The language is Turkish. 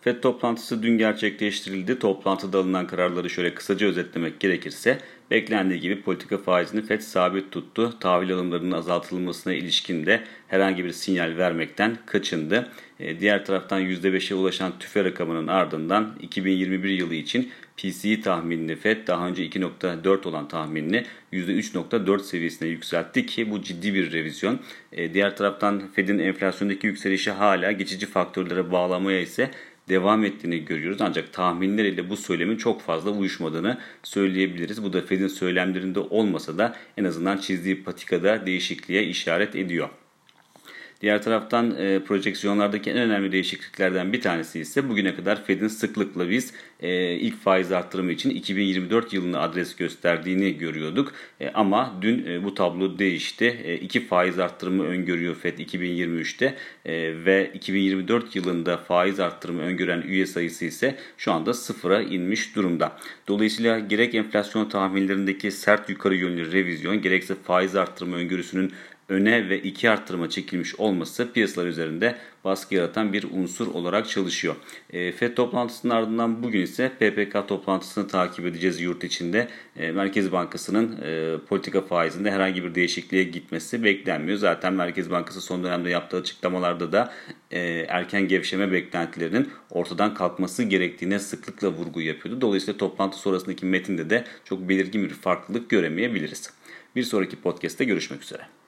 FED toplantısı dün gerçekleştirildi. Toplantıda alınan kararları şöyle kısaca özetlemek gerekirse beklendiği gibi politika faizini FED sabit tuttu. Tahvil alımlarının azaltılmasına ilişkin de herhangi bir sinyal vermekten kaçındı. E, diğer taraftan %5'e ulaşan tüfe rakamının ardından 2021 yılı için PCE tahminini FED daha önce 2.4 olan tahminini %3.4 seviyesine yükseltti ki bu ciddi bir revizyon. E, diğer taraftan FED'in enflasyondaki yükselişi hala geçici faktörlere bağlamaya ise devam ettiğini görüyoruz. Ancak tahminler ile bu söylemin çok fazla uyuşmadığını söyleyebiliriz. Bu da Fed'in söylemlerinde olmasa da en azından çizdiği patikada değişikliğe işaret ediyor. Diğer taraftan e, projeksiyonlardaki en önemli değişikliklerden bir tanesi ise bugüne kadar Fed'in sıklıkla biz e, ilk faiz arttırımı için 2024 yılını adres gösterdiğini görüyorduk. E, ama dün e, bu tablo değişti. E, iki faiz arttırımı öngörüyor Fed 2023'te e, ve 2024 yılında faiz arttırımı öngören üye sayısı ise şu anda sıfıra inmiş durumda. Dolayısıyla gerek enflasyon tahminlerindeki sert yukarı yönlü revizyon gerekse faiz arttırımı öngörüsünün öne ve iki arttırıma çekilmiş olması piyasalar üzerinde baskı yaratan bir unsur olarak çalışıyor. E, FED toplantısının ardından bugün ise PPK toplantısını takip edeceğiz yurt içinde. E, Merkez Bankası'nın e, politika faizinde herhangi bir değişikliğe gitmesi beklenmiyor. Zaten Merkez Bankası son dönemde yaptığı açıklamalarda da e, erken gevşeme beklentilerinin ortadan kalkması gerektiğine sıklıkla vurgu yapıyordu. Dolayısıyla toplantı sonrasındaki metinde de çok belirgin bir farklılık göremeyebiliriz. Bir sonraki podcast'te görüşmek üzere.